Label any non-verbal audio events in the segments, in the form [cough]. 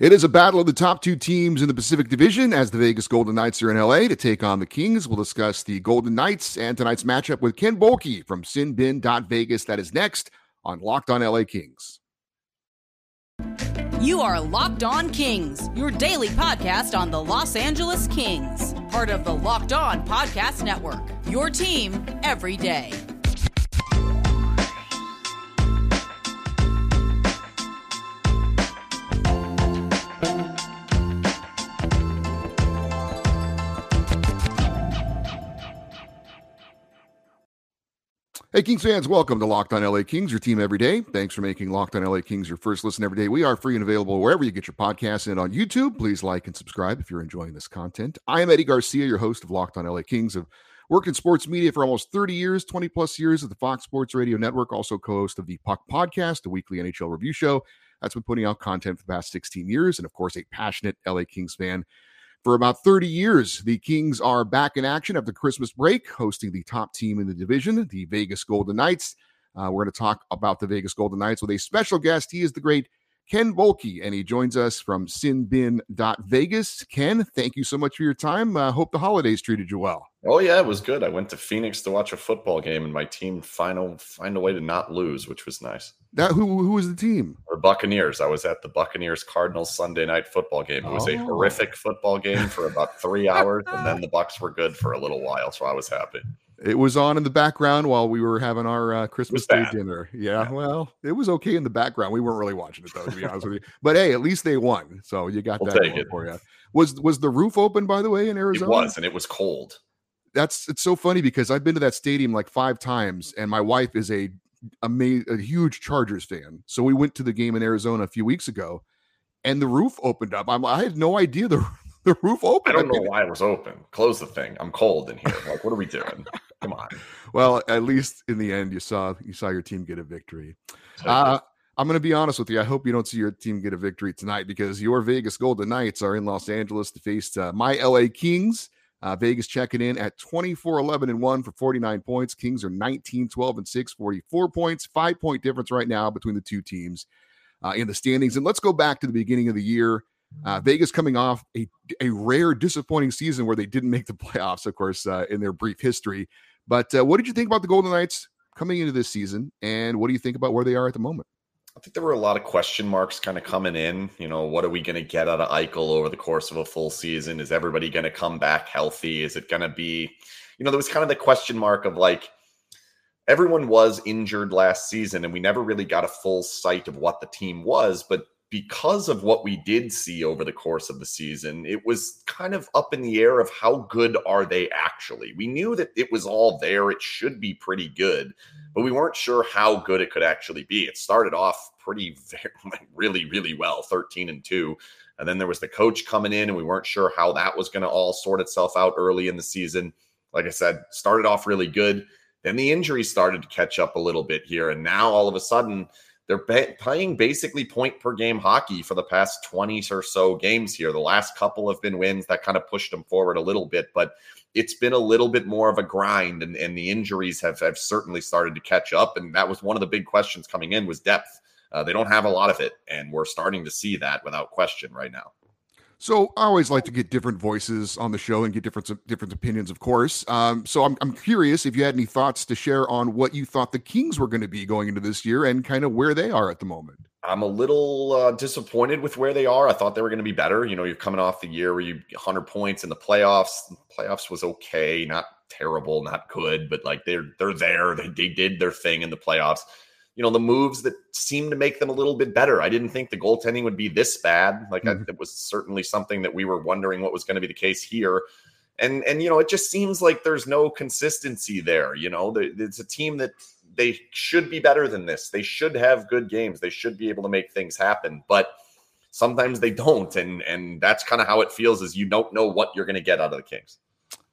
It is a battle of the top two teams in the Pacific Division as the Vegas Golden Knights are in LA to take on the Kings. We'll discuss the Golden Knights and tonight's matchup with Ken Boehlke from sinbin.vegas. That is next on Locked on LA Kings. You are Locked On Kings, your daily podcast on the Los Angeles Kings, part of the Locked On Podcast Network. Your team every day. Hey, Kings fans, welcome to Locked on LA Kings, your team every day. Thanks for making Locked on LA Kings your first listen every day. We are free and available wherever you get your podcasts and on YouTube. Please like and subscribe if you're enjoying this content. I am Eddie Garcia, your host of Locked on LA Kings. I've worked in sports media for almost 30 years, 20 plus years at the Fox Sports Radio Network, also co host of the Puck Podcast, a weekly NHL review show that's been putting out content for the past 16 years, and of course, a passionate LA Kings fan for about 30 years, the Kings are back in action after Christmas break, hosting the top team in the division, the Vegas Golden Knights. Uh, we're going to talk about the Vegas Golden Knights with a special guest. He is the great Ken Boehlke, and he joins us from sinbin.vegas. Ken, thank you so much for your time. Uh, hope the holidays treated you well. Oh yeah, it was good. I went to Phoenix to watch a football game, and my team final find a way to not lose, which was nice. That who who was the team? The Buccaneers. I was at the Buccaneers Cardinals Sunday night football game. It was oh. a horrific football game for about three [laughs] hours, and then the Bucs were good for a little while, so I was happy. It was on in the background while we were having our uh, Christmas Day dinner. Yeah, yeah, well, it was okay in the background. We weren't really watching it though, to be honest with you. But hey, at least they won, so you got we'll that for you. Was was the roof open by the way in Arizona? It was, and it was cold. That's it's so funny because I've been to that stadium like five times, and my wife is a a, a huge Chargers fan. So we went to the game in Arizona a few weeks ago, and the roof opened up. I'm, I had no idea the [laughs] the roof open. I don't know why it was open. Close the thing. I'm cold in here. Like, what are we doing? [laughs] Come on. Well, at least in the end, you saw you saw your team get a victory. Uh, I'm going to be honest with you. I hope you don't see your team get a victory tonight because your Vegas Golden Knights are in Los Angeles to face uh, my LA Kings. Uh, Vegas checking in at 24 11 and 1 for 49 points. Kings are 19 12 and 6, 44 points, five point difference right now between the two teams uh, in the standings. And let's go back to the beginning of the year. Uh, Vegas coming off a, a rare disappointing season where they didn't make the [laughs] playoffs, of course, uh, in their brief history. But uh, what did you think about the Golden Knights coming into this season? And what do you think about where they are at the moment? I think there were a lot of question marks kind of coming in. You know, what are we going to get out of Eichel over the course of a full season? Is everybody going to come back healthy? Is it going to be, you know, there was kind of the question mark of like, everyone was injured last season and we never really got a full sight of what the team was. But because of what we did see over the course of the season, it was kind of up in the air of how good are they actually. We knew that it was all there, it should be pretty good, but we weren't sure how good it could actually be. It started off pretty [laughs] very, really really well, 13 and 2. And then there was the coach coming in and we weren't sure how that was going to all sort itself out early in the season. Like I said, started off really good. Then the injuries started to catch up a little bit here and now all of a sudden they're ba- playing basically point per game hockey for the past 20 or so games here. The last couple have been wins that kind of pushed them forward a little bit, but it's been a little bit more of a grind and, and the injuries have, have certainly started to catch up. And that was one of the big questions coming in was depth. Uh, they don't have a lot of it, and we're starting to see that without question right now. So I always like to get different voices on the show and get different different opinions, of course. Um, so I'm I'm curious if you had any thoughts to share on what you thought the Kings were going to be going into this year and kind of where they are at the moment. I'm a little uh, disappointed with where they are. I thought they were going to be better. You know, you're coming off the year where you 100 points in the playoffs. The playoffs was okay, not terrible, not good, but like they're they're there. They, they did their thing in the playoffs you know the moves that seem to make them a little bit better. I didn't think the goaltending would be this bad. Like mm-hmm. I, it was certainly something that we were wondering what was going to be the case here. And and you know it just seems like there's no consistency there. You know, it's a team that they should be better than this. They should have good games. They should be able to make things happen, but sometimes they don't. And and that's kind of how it feels. Is you don't know what you're going to get out of the Kings.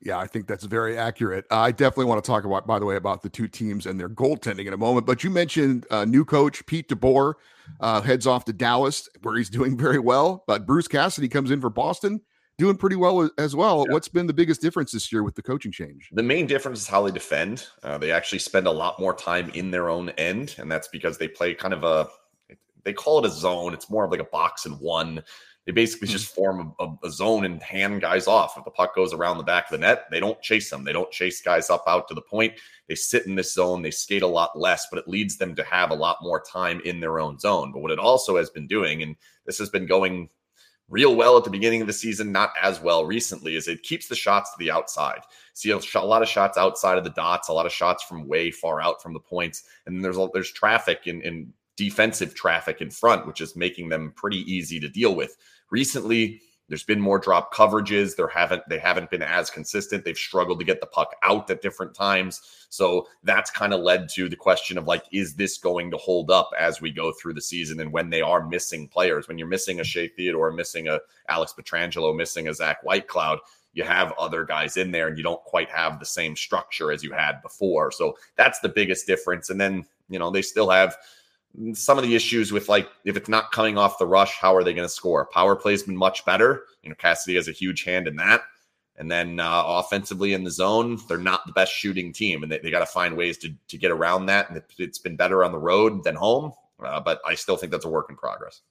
Yeah, I think that's very accurate. Uh, I definitely want to talk about, by the way, about the two teams and their goaltending in a moment. But you mentioned uh, new coach Pete DeBoer uh, heads off to Dallas, where he's [laughs] doing very well. But Bruce Cassidy comes in for Boston, doing pretty well as well. Yeah. What's been the biggest difference this year with the coaching change? The main difference is how they defend. Uh, they actually spend a lot more time in their own end, and that's because they play kind of a they call it a zone. It's more of like a box and one. They basically mm-hmm. just form a, a, zone and hand guys off. If the puck goes around the back of the net, they don't chase them. They don't chase guys up out to the point. They sit in this zone. They skate a lot less, but it leads them to have a lot more time in their own zone. But what it also has been doing, and this has been going real well at the beginning of the season, not as well recently, is it keeps the shots to the outside. See a, a, lot of shots outside of the dots, a lot of shots from way far out from the points, and there's there's traffic in, in defensive traffic in front, which is making them pretty easy to deal with. Recently, there's been more drop coverages. There haven't they haven't been as consistent. They've struggled to get the puck out at different times. So that's kind of led to the question of like, is this going to hold up as we go through the season? And when they are missing players, when you're missing a Shea Theodore, missing a Alex Pietrangelo, missing a Zach Whitecloud, you have other guys in there and you don't quite have the same structure as you had before. So that's the biggest difference. And then, you know, they still have some of the issues with like if it's not coming off the rush, how are they going to score? Power play's been much better. You know, Cassidy has a huge hand in that. And then uh, offensively in the zone, they're not the best shooting team, and they, they got to find ways to to get around that. And it, has been better on the road than home, uh, but I still think that's a work in progress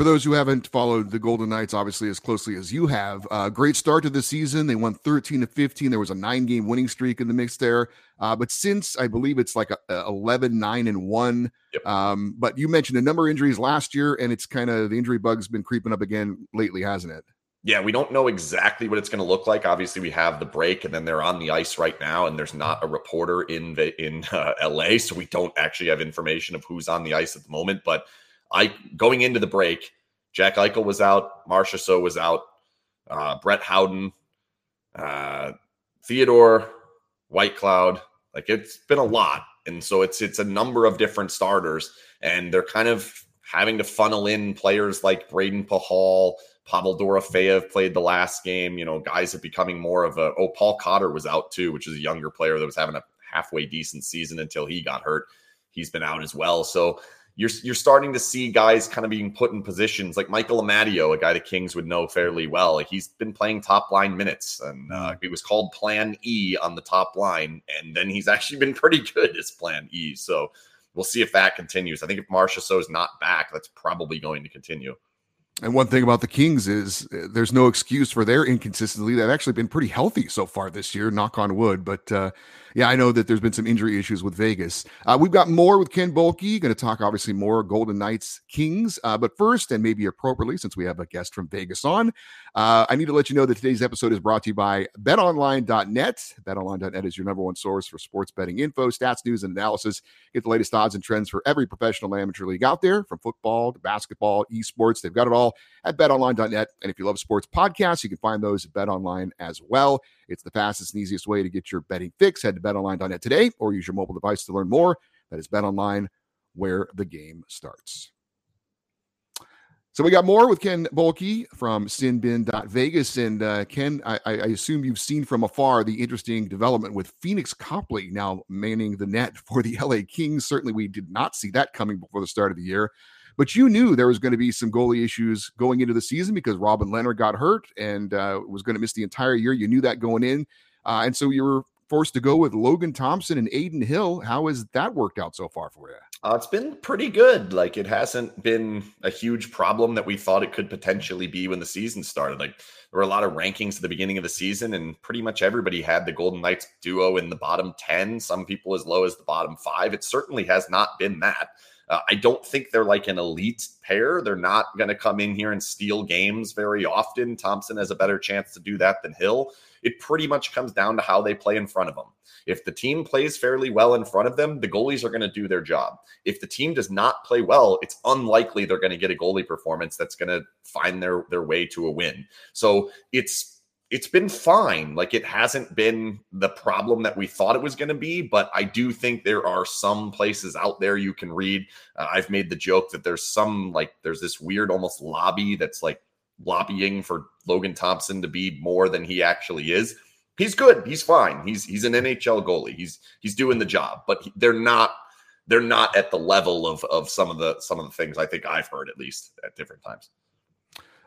for those who haven't followed the Golden Knights, obviously as closely as you have, uh, great start to the season. They won 13 to 15. There was a nine game winning streak in the mix there. Uh, but since I believe it's like a, a 11, 9 and 1. Yep. Um, but you mentioned a number of injuries last year, and it's kind of the injury bug's been creeping up again lately, hasn't it? Yeah, we don't know exactly what it's going to look like. Obviously, we have the break, and then they're on the ice right now, and there's not a reporter in the in [laughs] uh, LA, so we don't actually have information of who's on the ice at the moment. But I going into the break, Jack Eichel was out, Marchessault was out, uh, Brett Howden, uh, Theodore, Whitecloud. Like it's been a lot, and so it's it's a number of different starters, and they're kind of having to funnel in players like Braden Pahal, Pavel Dorofeyev played the last game. You know, guys are becoming more of a. Oh, Paul Cotter was out too, which is a younger player that was having a halfway decent season until he got hurt. He's been out as well. So you're you're starting to see guys kind of being put in positions like Michael Amadio, a guy the Kings would know fairly well. He's been playing top line minutes, and uh, it was called Plan E on the top line, and then he's [laughs] actually been pretty good as Plan E. So we'll see if that continues. I think if Marchessault is not back, that's probably going to continue. And one thing about the Kings is uh, there's no excuse for their inconsistency. They've actually been pretty healthy so far this year, knock on wood. But uh, yeah, I know that there's been some injury issues with Vegas. Uh, we've got more with Ken Boehlke. Going to talk obviously more Golden Knights Kings. Uh, but first, and maybe appropriately, since we have a guest from Vegas on, uh, I need to let you know that today's episode is brought to you by BetOnline.net. BetOnline.net is your number one source for sports betting info, stats, news, and analysis. Get the latest odds and trends for every professional amateur league out there, from football to basketball, esports. They've got it all at BetOnline.net. And if you love sports podcasts, you can find those at BetOnline as well. It's the fastest and easiest way to get your betting fix. Head to betonline.net today or use your mobile device to learn more. That is betonline, where the game starts. So we got more with Ken Boehlke from sinbin.vegas. And uh, Ken, I, I, assume you've seen from afar the interesting development with Phoenix Copley now manning the net for the LA Kings. Certainly, we did not see that coming before the start of the year. But you knew there was going to be some goalie issues going into the season because Robin Lehner got hurt and uh, was going to miss the entire year. You knew that going in. Uh, and so you were forced to go with Logan Thompson and Adin Hill. How has that worked out so far for you? Uh, it's been pretty good. Like it hasn't been a huge problem that we thought it could potentially be when the season started. Like there were a lot of rankings at the beginning of the season, and pretty much everybody had the Golden Knights duo in the bottom 10, some people as low as the bottom five. It certainly has not been that. Uh, I don't think they're like an elite pair. They're not going to come in here and steal games very often. Thompson has a better chance to do that than Hill. It pretty much comes down to how they play in front of them. If the team plays fairly well in front of them, the goalies are going to do their job. If the team does not play well, it's unlikely they're going to get a goalie performance that's going to find their their way to a win. So it's it's been fine. Like it hasn't been the problem that we thought it was going to be, but I do think there are some places out there you can read. Uh, I've made the joke that there's some like there's this weird almost lobby that's like lobbying for Logan Thompson to be more than he actually is. He's good. He's fine. He's he's an NHL goalie. He's he's doing the job, but they're not they're not at the level of of some of the some of the things I think I've heard at least at different times.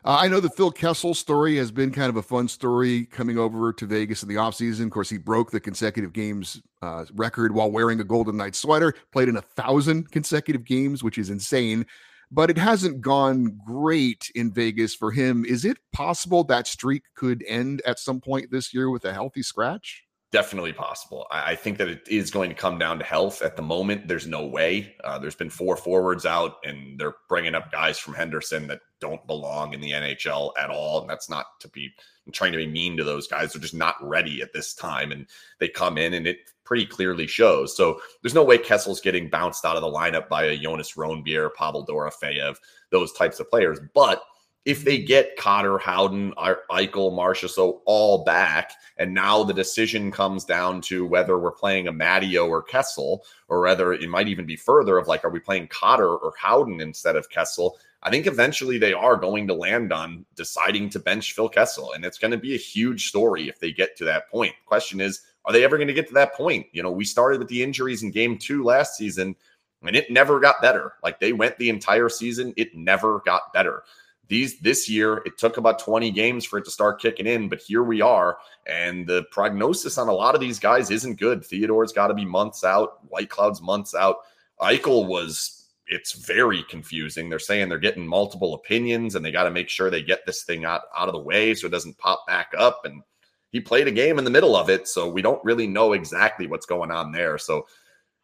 Uh, I know the Phil Kessel story has been kind of a fun story coming over to Vegas in the offseason. Of course, he broke the consecutive games uh, record while wearing a Golden Knight sweater, played in a thousand consecutive games, which is insane. but it hasn't gone great in Vegas for him. Is it possible that streak could end at some point this year with a healthy scratch? Definitely possible. I, I, think that it is going to come down to health. At the moment, there's no way. Uh, there's been four forwards out, and they're bringing up guys from Henderson that don't belong in the NHL at all. And that's not to be I'm trying to be mean to those guys. They're just not ready at this time, and they come in, and it pretty clearly shows. So there's no way Kessel's getting bounced out of the lineup by a Jonas Rondbjerg, Pavel Dorofeyev, those types of players, but if they get Cotter, Howden, Eichel, Marchessault all back, and now the decision comes down to whether we're playing a Matteo or Kessel, or whether it might even be further of like, are we playing Cotter or Howden instead of Kessel? I think eventually they are going to land on deciding to bench Phil Kessel, and it's going to be a huge story if they get to that point. Question is, are they ever going to get to that point? You know, we started with the injuries in game two last season, and it never got better. Like they went the entire season, it never got better these this year it took about 20 games for it to start kicking in but here we are and the prognosis on a lot of these guys isn't good. Theodore's got to be months out Whitecloud's months out. Eichel was it's very confusing. They're saying they're getting multiple opinions and they got to make sure they get this thing out, out of the way so it doesn't pop back up and he played a game in the middle of it so we don't really know exactly what's going on there. So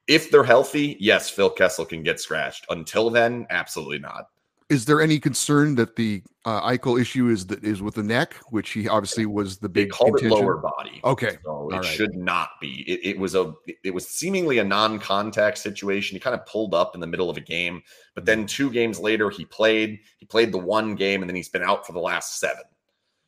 if they're healthy yes phil kessel can get scratched. Until then absolutely not is there any concern that the uh, Eichel issue is that is with the neck, which he obviously was the big they called contention. it lower body. Okay, so it right. should not be. It, it, was a it was seemingly a non-contact situation. He kind of pulled up in the middle of a game, but then two games later he played. He played the one game, and then he's been out for the last seven.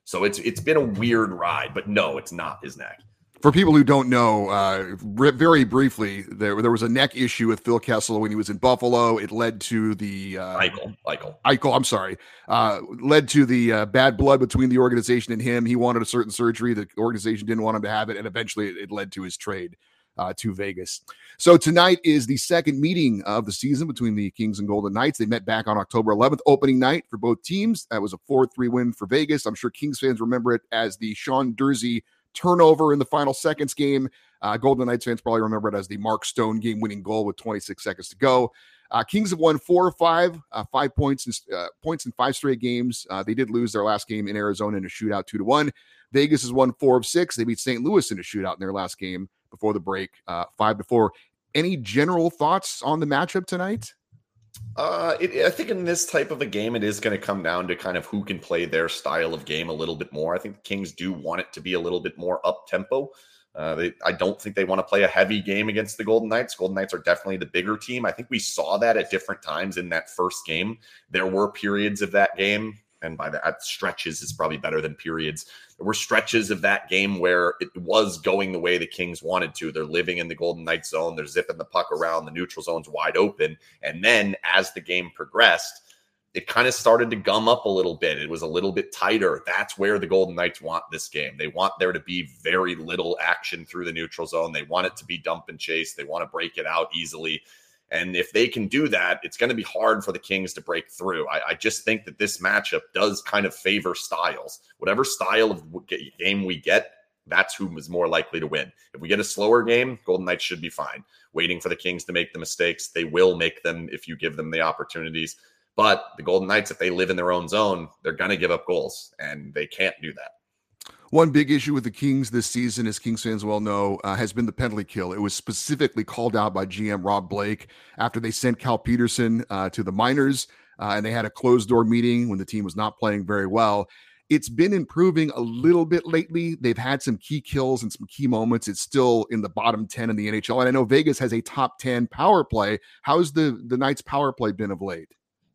So it's it's been a weird ride, but no, it's not his neck for people who don't know, uh, very briefly, there there was a neck issue with Phil Kessel when he was in Buffalo. It led to the uh, Eichel, Eichel, Eichel. I'm sorry, uh, led to the uh, bad blood between the organization and him. He wanted a certain surgery. The organization didn't want him to have it, and eventually, it, it led to his trade uh, to Vegas. So tonight is the second meeting of the season between the Kings and Golden Knights. They met back on October 11th, opening night for both teams. That was a 4-3 win for Vegas. I'm sure Kings fans remember it as the Sean Durzi turnover in the final seconds game. Uh, Golden Knights fans probably remember it as the Mark Stone game winning goal with 26 seconds to go. Uh, Kings have won four or five, uh, five points in, uh, points in five straight games. Uh, they did lose their last game in Arizona in a shootout, two to one. Vegas has won four of six. They beat St. Louis in a shootout in their last game before the break, uh, five to four. Any general thoughts on the matchup tonight? Uh, it, I think in this type of a game, it is going to come down to kind of who can play their style of game a little bit more. I think the Kings do want it to be a little bit more up tempo. Uh, they, I don't think they want to play a heavy game against the Golden Knights. Golden Knights are definitely the bigger team. I think we saw that at different times in that first game. There were periods of that game and by that stretches is probably better than periods. Were stretches of that game where it was going the way the Kings wanted to. They're living in the Golden Knights zone. They're zipping the puck around. The neutral zone's wide open. And then as the game progressed, it kind of started to gum up a little bit. It was a little bit tighter. That's where the Golden Knights want this game. They want there to be very little action through the neutral zone. They want it to be dump and chase. They want to break it out easily. And if they can do that, it's going to be hard for the Kings to break through. I, I, just think that this matchup does kind of favor styles. Whatever style of game we get, that's who is more likely to win. If we get a slower game, Golden Knights should be fine. Waiting for the Kings to make the mistakes. They will make them if you give them the opportunities. But the Golden Knights, if they live in their own zone, they're going to give up goals, and they can't do that. One big issue with the Kings this season, as Kings fans well know, uh, has been the penalty kill. It was specifically called out by GM Rob Blake after they sent Cal Petersen uh, to the minors uh, and they had a closed door meeting when the team was not playing very well. It's been improving a little bit lately. They've had some key kills and some key moments. It's still in the bottom 10 in the NHL. And I know Vegas has a top 10 power play. How's the, the Knights power play been of late?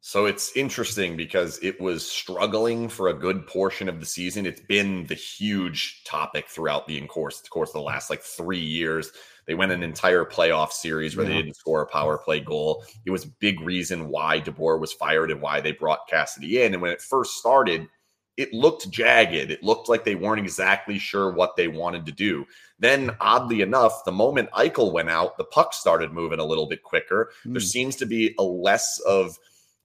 So it's interesting because it was struggling for a good portion of the season. It's been the huge topic throughout the course, the course of the last like three years. They went an entire playoff series where yeah. they didn't score a power play goal. It was a big reason why DeBoer was fired and why they brought Cassidy in. And when it first started, it looked jagged. It looked like they weren't exactly sure what they wanted to do. Then, oddly enough, the moment Eichel went out, the puck started moving a little bit quicker. Mm. There hmm. seems to be a less of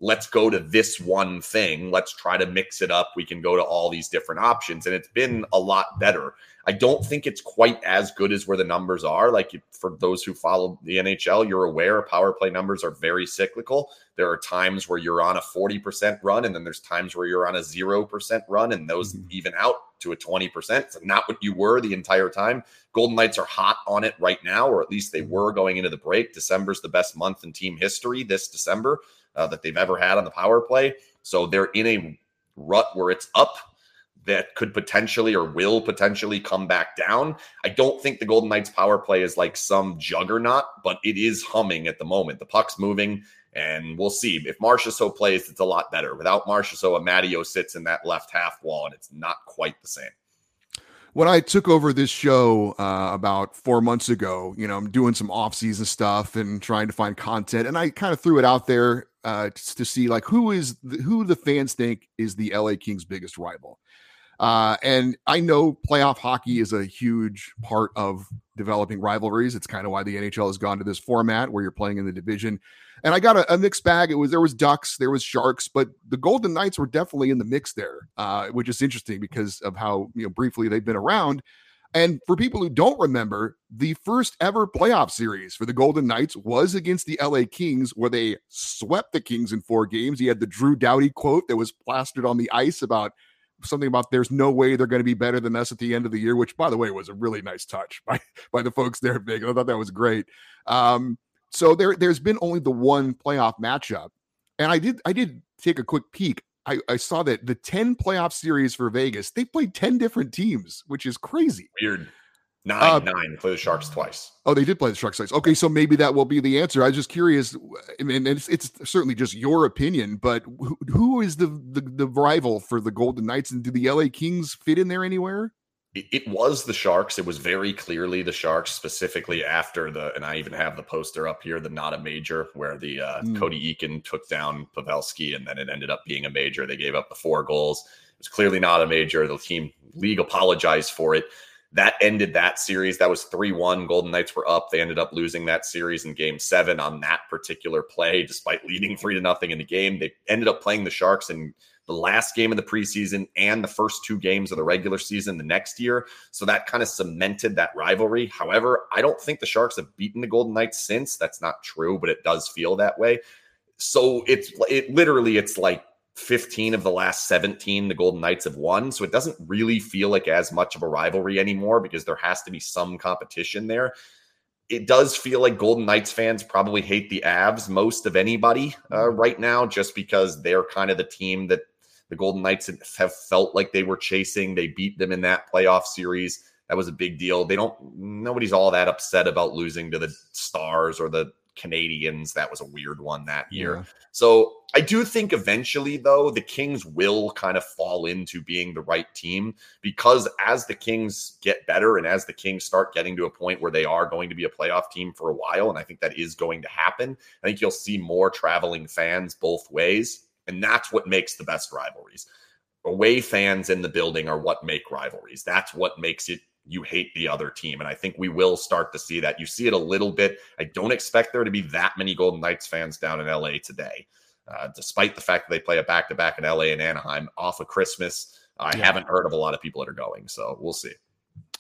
let's go to this one thing. Let's try to mix it up. We can go to all these different options. And it's been a lot better. I don't think it's quite as good as where the numbers are. Like for those who follow the NHL, you're aware power play numbers are very cyclical. There are times where you're on a 40% run, and then there's times where you're on a 0% run, and those mm-hmm. even out to a 20%. It's not what you were the entire time. Golden Knights are hot on it right now, or at least they were going into the break. December's the best month in team history this December uh, that they've ever had on the power play. So they're in a rut where it's up that could potentially or will potentially come back down. I don't think the Golden Knights power play is like some juggernaut, but it is humming at the moment. The puck's moving, and we'll see. If Marchessault plays, it's a lot better. Without Marchessault, Amadio sits in that left half wall, and it's not quite the same when I took over this show uh, about four months ago, you know, I'm doing some off-season stuff and trying to find content, and I kind of threw it out there uh, to see like who is the, who the fans think is the LA Kings' biggest rival. Uh, and I know playoff hockey is a huge part of developing rivalries. It's kind of why the NHL has gone to this format where you're playing in the division. And I got a, a, mixed bag. It was there was Ducks, there was Sharks, but the Golden Knights were definitely in the mix there, uh, which is interesting because of how you know briefly they've been around. And for people who don't remember, the first ever playoff series for the Golden Knights was against the LA Kings, where they swept the Kings in four games. He had the Drew Doughty quote that was plastered on the ice about something about there's no way they're going to be better than us at the end of the year, which by the way was a really nice touch [laughs] by by the folks there at Vegas. I thought that was great. Um, so there there's been only the one playoff matchup, and I did I did take a quick peek. I, I saw that the 10 playoff series for Vegas, they played 10 different teams, which is crazy. Weird. Nine, uh, nine. Play the Sharks twice. Oh, they did play the Sharks twice. Okay, so maybe that will be the answer. I was just curious. I mean, it's, it's certainly just your opinion, but who, who is the, the, the rival for the Golden Knights, and do the LA Kings fit in there anywhere? It, it was the Sharks. It was very clearly the Sharks, specifically after the, and I even have the poster up here, the not a major, where the uh, mm. Cody Eakin took down Pavelski, and then it ended up being a major. They gave up the four goals. It was clearly not a major. The team league apologized for it that ended that series. That was 3 1. Golden Knights were up. They ended up losing that series in game seven on that particular play, despite leading 3 to nothing in the game. They ended up playing the Sharks in the last game of the preseason and the first two games of the regular season the next year. So that kind of cemented that rivalry. However, I don't think the Sharks have beaten the Golden Knights since. That's not true, but it does feel that way. So it's it literally it's like 15 of the last 17 the Golden Knights have won. So it doesn't really feel like as much of a rivalry anymore because there has to be some competition there. It does feel like Golden Knights fans probably hate the Avs most of anybody uh, mm-hmm. right now, just because they're kind of the team that the Golden Knights have felt like they were chasing. They beat them in that playoff series. That was a big deal. They don't, nobody's all that upset about losing to the Stars or the Canadiens. That was a weird one that year. Yeah. So I do think eventually, though, the Kings will kind of fall into being the right team because as the Kings get better and as the Kings start getting to a point where they are going to be a playoff team for a while, and I think that is going to happen, I think you'll see more traveling fans both ways. And that's what makes the best rivalries. Away fans in the building are what make rivalries. That's what makes it you hate the other team. And I think we will start to see that. You see it a little bit. I don't expect there to be that many Golden Knights fans down in LA today, uh, despite the fact that they play a back to back in LA and Anaheim off of Christmas. I yeah. haven't heard of a lot of people that are going. So we'll see.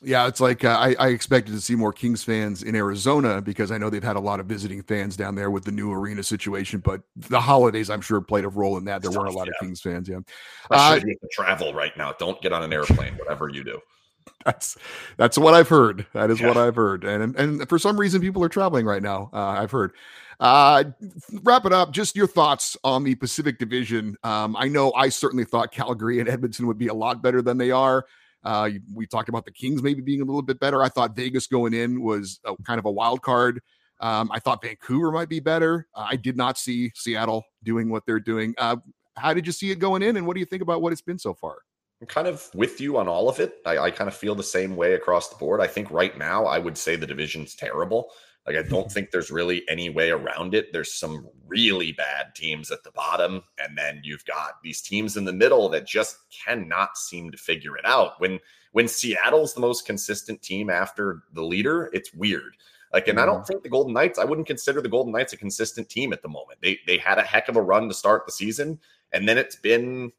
Yeah, it's like uh, I, I, expected to see more Kings fans in Arizona because I know they've had a lot of visiting fans down there with the new arena situation. But the holidays, I'm sure, played a role in that. There weren't a lot yeah. of Kings fans. Yeah, uh, travel right now. Don't get on an airplane. whatever you do. [laughs] that's that's what I've heard. That is yeah. what I've heard, and and for some reason, people are traveling right now. Uh, I've heard. Uh, wrap it up. Just your thoughts on the Pacific Division. Um, I know I certainly thought Calgary and Edmonton would be a lot better than they are. Uh, we talked about the Kings maybe being a little bit better. I thought Vegas going in was a, kind of a wild card. Um, I thought Vancouver might be better. Uh, I did not see Seattle doing what they're doing. Uh, how did you see it going in, and what do you think about what it's been so far? I'm kind of with you on all of it. I, I, kind of feel the same way across the board. I think right now I would say the division's terrible. Like I don't think there's really any way around it. There's some really bad teams at the bottom, and then you've got these teams in the middle that just cannot seem to figure it out. When when Seattle's the most consistent team after the leader, it's weird. Like, and I don't mm. think the Golden Knights, I wouldn't consider the Golden Knights a consistent team at the moment. They they had a heck of a run to start the season, and then it's been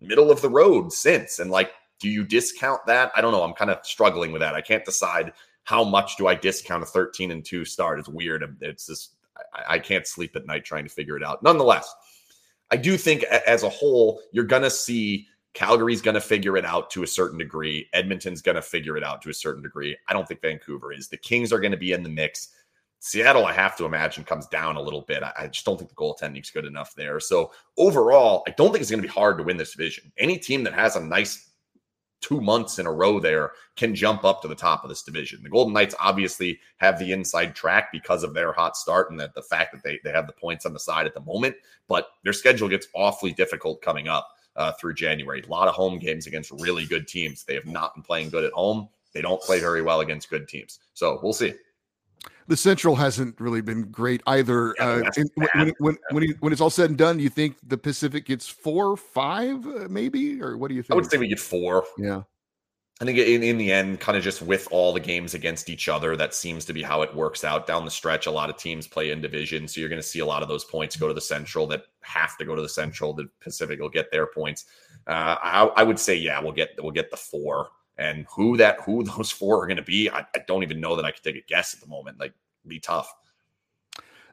middle of the road since. And like, do you discount that? I don't know. I'm kind of struggling with that. I can't decide how much do I discount a 13 and 2 start. It's weird. It's just I, I can't sleep at night trying to figure it out. Nonetheless, I do think as a whole, you're gonna see Calgary's going to figure it out to a certain degree. Edmonton's going to figure it out to a certain degree. I don't think Vancouver is. The Kings are going to be in the mix. Seattle, I have to imagine, comes down a little bit. I, just don't think the goaltending's good enough there. So overall, I don't think it's going to be hard to win this division. Any team that has a nice two months in a row there can jump up to the top of this division. The Golden Knights obviously have the inside track because of their hot start and that the fact that they, they have the points on the side at the moment, but their schedule gets awfully difficult coming up uh, through January. A lot of home games against really good teams. They have not been playing good at home. They don't play very well against good teams. So we'll see. The Central hasn't really been great either. Yeah, uh, when, when, when, he, when, it's all said and done, you think the Pacific gets four, five, uh, maybe, or what do you think? I would say we get four. Yeah. I think in, in the end, kind of just with all the games against each other, that seems to be how it works out down the stretch. A lot of teams play in division, so you're going to see a lot of those points go to the Central that have to go to the Central. The Pacific will get their points. Uh, I, I, would say, yeah, we'll get we'll get the four, and who that who [laughs] those four are going to be, I, I, don't even know that I could take a guess at the moment. Like, be tough.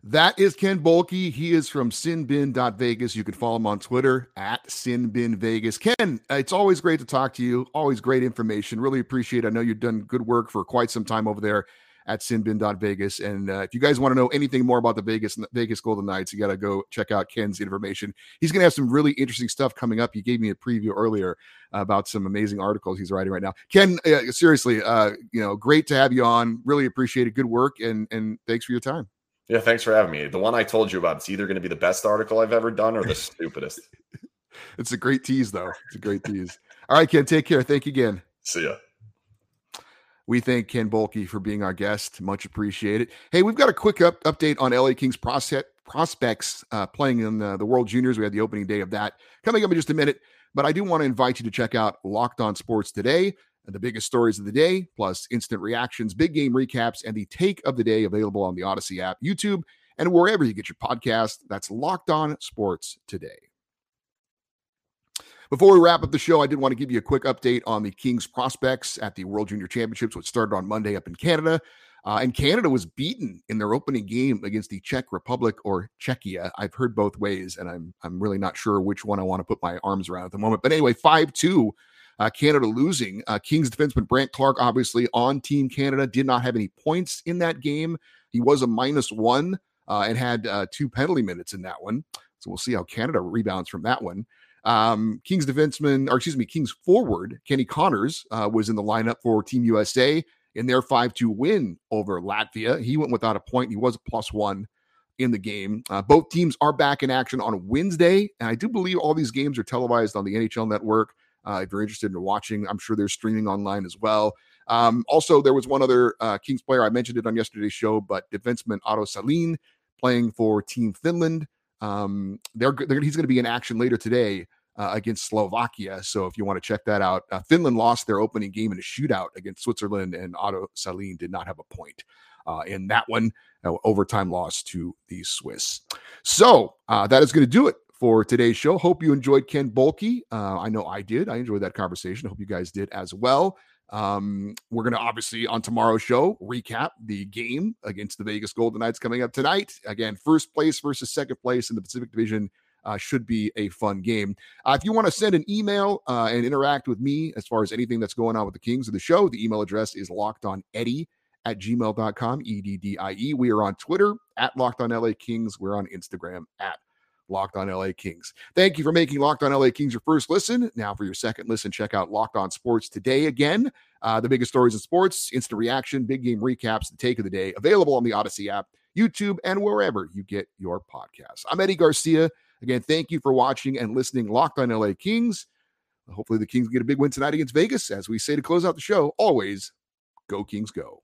That is Ken Boehlke. He is from sinbin.vegas. You can follow him on Twitter at sinbinvegas. Ken, it's always great to talk to you. Always great information. Really appreciate it. I know you've done good work for quite some time over there at sinbin.vegas. And uh, if you guys want to know anything more about the Vegas Vegas Golden Knights, you got to go check out Ken's information. He's going to have some really interesting stuff coming up. He gave me a preview earlier about some amazing articles he's writing right now. Ken, uh, seriously, uh, you know, great to have you on. Really appreciate it. Good work, and and thanks for your time. Yeah, thanks for having me. The one I told you about, it's either going to be the best article I've ever done or the [laughs] stupidest. it's a great tease, though. It's a great tease. All right, Ken, take care. Thank you again. See ya. We thank Ken Boehlke for being our guest. Much appreciated. Hey, we've got a quick up, update on LA Kings prospects uh, playing in the, the World Juniors. We had the opening day of that coming up in just a minute. But I do want to invite you to check out Locked On Sports today and the biggest stories of the day, plus instant reactions, big game recaps, and the take of the day available on the Odyssey app, YouTube, and wherever you get your podcast. That's Locked On Sports today. Before we wrap up the show, I did want to give you a quick update on the Kings prospects at the World Junior Championships, which started on Monday up in Canada. Uh, and Canada was beaten in their opening game against the Czech Republic or Czechia. I've heard both ways, and I'm I'm really not sure which one I want to put my arms around at the moment. But anyway, five two uh, Canada losing. Uh, Kings defenseman Brandt Clarke, obviously on Team Canada, did not have any points in that game. He was a minus one uh, and had uh, two penalty minutes in that one. So we'll see how Canada rebounds from that one. Um, Kings defenseman, or excuse me, Kings forward Kenny Connors uh, was in the lineup for Team USA in their 5 2 win over Latvia. He went without a point. He was a plus one in the game. Uh, both teams are back in action on Wednesday. And I do believe all these games are televised on the NHL network. Uh, if you're interested in watching, I'm sure they're streaming online as well. Um, also, there was one other uh, Kings player. I mentioned it on yesterday's show, but defenseman Otto Salin playing for Team Finland. Um, they're, they're, he's going to be in action later today uh, against Slovakia. So if you want to check that out, uh, Finland lost their opening game in a shootout against Switzerland, and Otto Salin did not have a point uh, in that one. Overtime loss to the Swiss. So uh, that is going to do it for today's show. Hope you enjoyed Ken Boehlke. Uh, I know I did. I enjoyed that conversation. Hope you guys did as well. Um, we're going to obviously on tomorrow's show recap the game against the Vegas Golden Knights coming up tonight. Again, first place versus second place in the Pacific Division. Uh, should be a fun game. Uh, if you want to send an email uh, and interact with me as far as anything that's going on with the Kings of the show, the email address is locked on Eddie at gmail.com, E D D I E. We are on Twitter at Locked on LA Kings. We're on Instagram at Locked on LA Kings. Thank you for making Locked on LA Kings your first listen. Now, for your second listen, check out Locked on Sports today again. Uh, the biggest stories in sports, instant reaction, big game recaps, the take of the day, available on the Odyssey app, YouTube, and wherever you get your podcasts. I'm Eddie Garcia. Again, thank you for watching and listening Locked on LA Kings. Hopefully, the Kings get a big win tonight against Vegas. As we say to close out the show, always go Kings go.